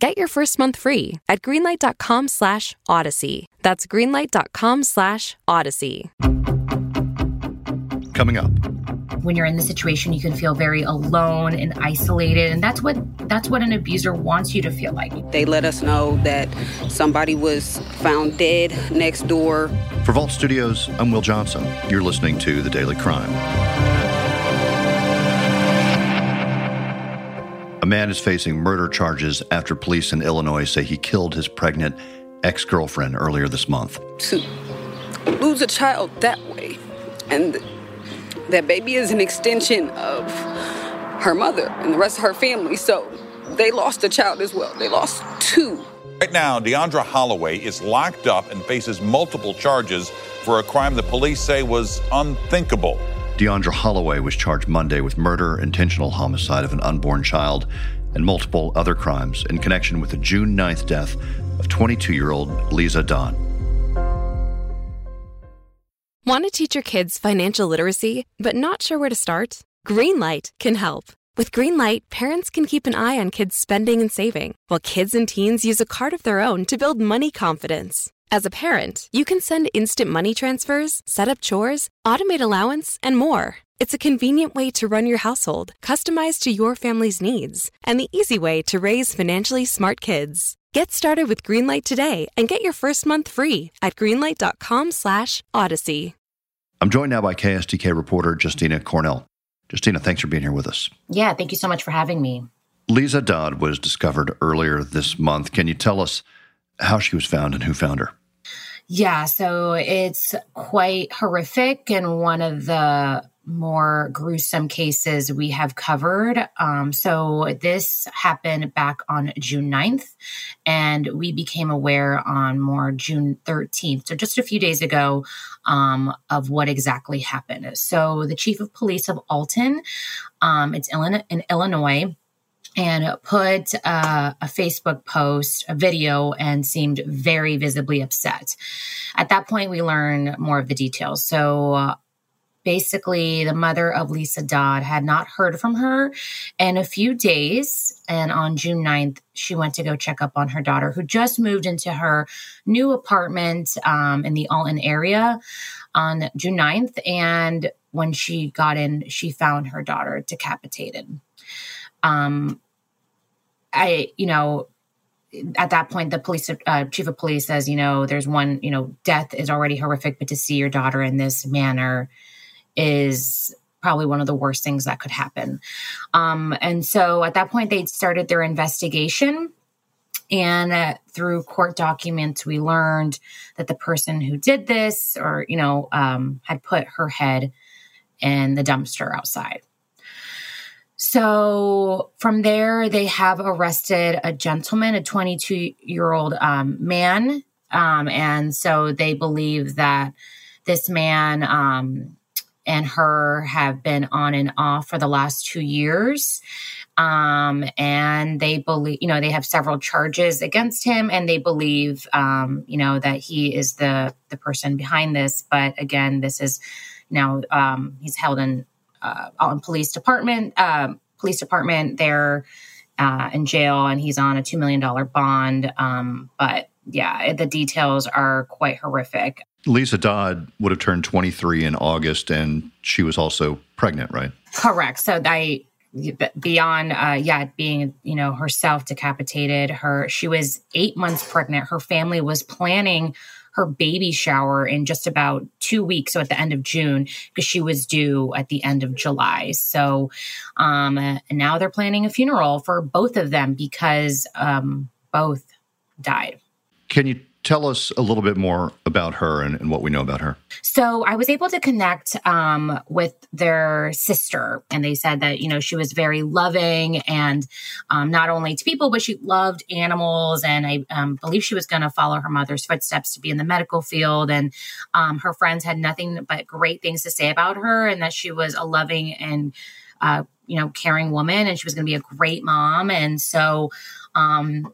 Get your first month free at greenlight.com slash odyssey. That's greenlight.com slash odyssey. Coming up. When you're in the situation, you can feel very alone and isolated. And that's what that's what an abuser wants you to feel like. They let us know that somebody was found dead next door. For Vault Studios, I'm Will Johnson. You're listening to The Daily Crime. Man is facing murder charges after police in Illinois say he killed his pregnant ex girlfriend earlier this month. To lose a child that way, and that baby is an extension of her mother and the rest of her family. So they lost a child as well. They lost two. Right now, Deandre Holloway is locked up and faces multiple charges for a crime the police say was unthinkable. Deandre Holloway was charged Monday with murder, intentional homicide of an unborn child, and multiple other crimes in connection with the June 9th death of 22 year old Lisa Dodd. Want to teach your kids financial literacy, but not sure where to start? Greenlight can help. With Greenlight, parents can keep an eye on kids' spending and saving, while kids and teens use a card of their own to build money confidence. As a parent, you can send instant money transfers, set up chores, automate allowance, and more. It's a convenient way to run your household, customized to your family's needs, and the easy way to raise financially smart kids. Get started with Greenlight today and get your first month free at greenlight.com/odyssey. I'm joined now by KSDK reporter Justina Coronel. Justina, thanks for being here with us. Yeah, thank you so much for having me. Lisa Dodd was discovered earlier this month. Can you tell us how she was found and who found her? Yeah, so it's quite horrific and one of the more gruesome cases we have covered. Um, so this happened back on June 9th, and we became aware on more June 13th. So just a few days ago um, of what exactly happened. So the chief of police of Alton, um, it's in Illinois, and put uh, a Facebook post, a video, and seemed very visibly upset. At that point, we learn more of the details. So, uh, basically, the mother of Lisa Dodd had not heard from her in a few days. And on June 9th, she went to go check up on her daughter, who just moved into her new apartment um, in the Alton area on June 9th. And when she got in, she found her daughter decapitated. Um, I, you know, at that point, the police uh, chief of police says, you know, there's one, you know, death is already horrific, but to see your daughter in this manner is probably one of the worst things that could happen. Um, and so at that point, they started their investigation. And uh, through court documents, we learned that the person who did this, or you know, um, had put her head in the dumpster outside. So from there, they have arrested a gentleman, a 22 year old um, man. Um, and so they believe that this man um, and her have been on and off for the last two years. Um, and they believe, you know, they have several charges against him, and they believe, um, you know, that he is the the person behind this. But again, this is now um, he's held in uh, on police department, uh, police department there uh, in jail, and he's on a two million dollar bond. Um, but yeah, the details are quite horrific. Lisa Dodd would have turned 23 in August, and she was also pregnant, right? Correct. So I beyond uh yeah being you know herself decapitated her she was eight months pregnant her family was planning her baby shower in just about two weeks, so at the end of June, because she was due at the end of July. So um, now they're planning a funeral for both of them because um, both died. Can you tell us a little bit more about her and, and, what we know about her. So I was able to connect um, with their sister, and they said that you know she was very loving and um, not only to people, but she loved animals. And I um, believe she was going to follow her mother's footsteps to be in the medical field. And um, her friends had nothing but great things to say about her, and that she was a loving and uh, you know caring woman, and she was going to be a great mom. And so um,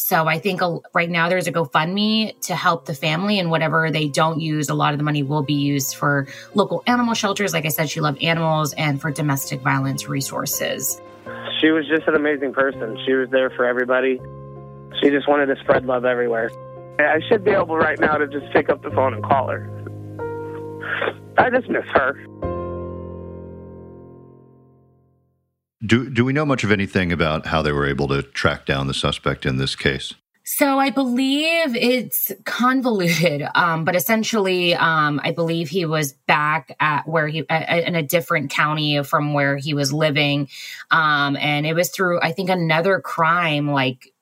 so I think right now there's a GoFundMe to help the family, and whatever they don't use, a lot of the money will be used for local animal shelters. Like I said, she loved animals and for domestic violence resources. She was just an amazing person. She was there for everybody. She just wanted to spread love everywhere. I should be able right now to just pick up the phone and call her. I just miss her. Do do we know much of anything about how they were able to track down the suspect in this case? So I believe it's convoluted, um, but essentially, um, I believe he was back at where he in a different county from where he was living, um, and it was through I think another crime like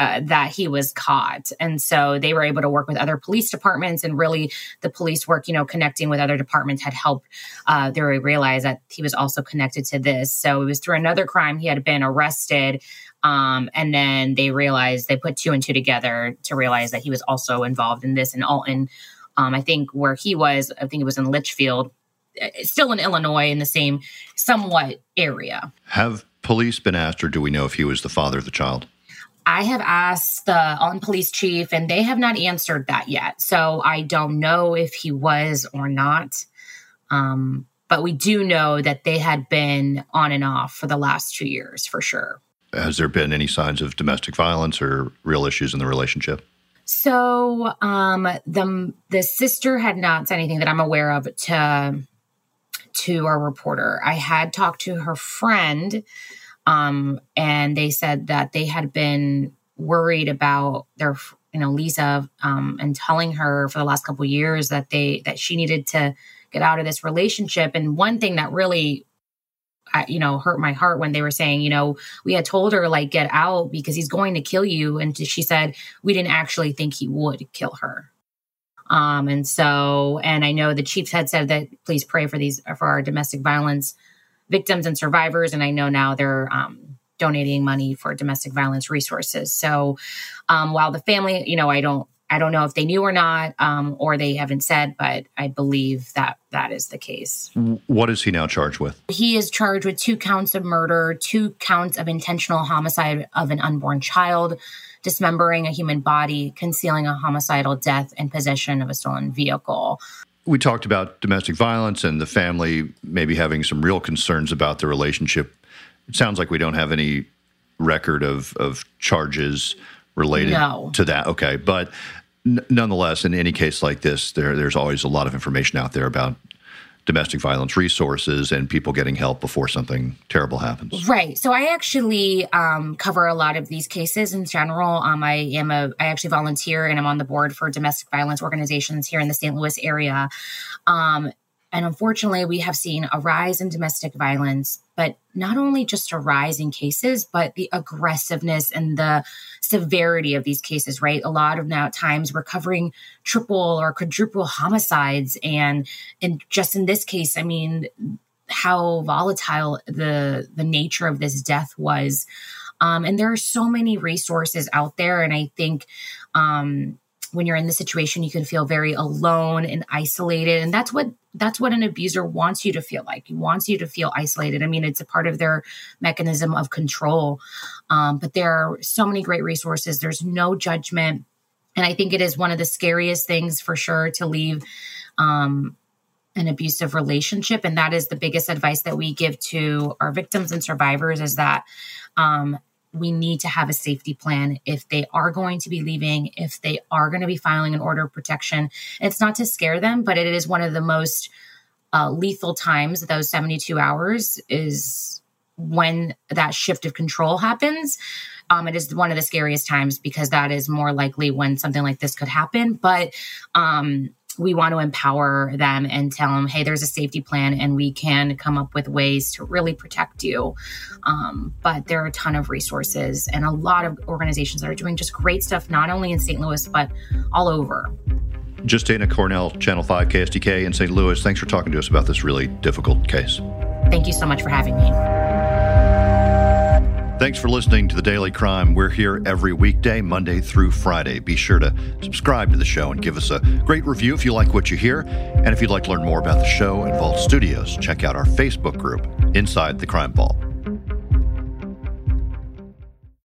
uh, that he was caught. And so they were able to work with other police departments and really the police work, you know, connecting with other departments had helped uh, they realize that he was also connected to this. So it was through another crime he had been arrested. Um, and then they realized they put two and two together to realize that he was also involved in this in um, I think where he was, I think it was in Litchfield, uh, still in Illinois in the same somewhat area. Have police been asked, or do we know if he was the father of the child? I have asked the on police chief and they have not answered that yet. So I don't know if he was or not. Um, but we do know that they had been on and off for the last two years for sure. Has there been any signs of domestic violence or real issues in the relationship? So um, the the sister had not said anything that I'm aware of to to our reporter. I had talked to her friend um, and they said that they had been worried about their, you know, Lisa, um, and telling her for the last couple years that they that she needed to get out of this relationship. And one thing that really you know, hurt my heart when they were saying, you know, we had told her like get out because he's going to kill you, and she said we didn't actually think he would kill her. Um, and so, and I know the chiefs had said that please pray for these for our domestic violence victims and survivors. And I know now they're um, donating money for domestic violence resources. So um, while the family, you know, I don't, I don't know if they knew or not, um, or they haven't said, but I believe that that is the case. What is he now charged with? He is charged with two counts of murder, two counts of intentional homicide of an unborn child, dismembering a human body, concealing a homicidal death, and possession of a stolen vehicle we talked about domestic violence and the family maybe having some real concerns about the relationship. It sounds like we don't have any record of of charges related no. to that. Okay, but n- nonetheless, in any case like this, there there's always a lot of information out there about domestic violence resources and people getting help before something terrible happens. Right. So I actually um, cover a lot of these cases in general. Um, I am a I actually volunteer and I'm on the board for domestic violence organizations here in the St. Louis area. Um, and unfortunately, we have seen a rise in domestic violence, but not only just a rise in cases, but the aggressiveness and the severity of these cases, right? A lot of now times we're covering triple or quadruple homicides. And, and just in this case, I mean, how volatile the the nature of this death was. Um, and there are so many resources out there. And I think um, when you're in the situation you can feel very alone and isolated. And that's what that's what an abuser wants you to feel like. He wants you to feel isolated. I mean it's a part of their mechanism of control. Um, but there are so many great resources. There's no judgment. And i think it is one of the scariest things for sure to leave um, an abusive relationship. And that is the biggest advice that we give to our victims and survivors is that um, we need to have a safety plan if they are going to be leaving, if they are going to be filing an order of protection. It's not to scare them, but it is one of the most uh, lethal times, those 72 hours is when that shift of control happens. Um, it is one of the scariest times because that is more likely when something like this could happen. But um, we want to empower them and tell them, hey, there's a safety plan and we can come up with ways to really protect you. Um, but there are a ton of resources and a lot of organizations that are doing just great stuff, not only in St. Louis, but all over. Justina Coronel, Channel 5 KSDK in St. Louis. Thanks for talking to us about this really difficult case. Thank you so much for having me. Thanks for listening to The Daily Crime. We're here every weekday, Monday through Friday. Be sure to subscribe to the show and give us a great review if you like what you hear. And if you'd like to learn more about the show and Vault Studios, check out our Facebook group, Inside the Crime Vault.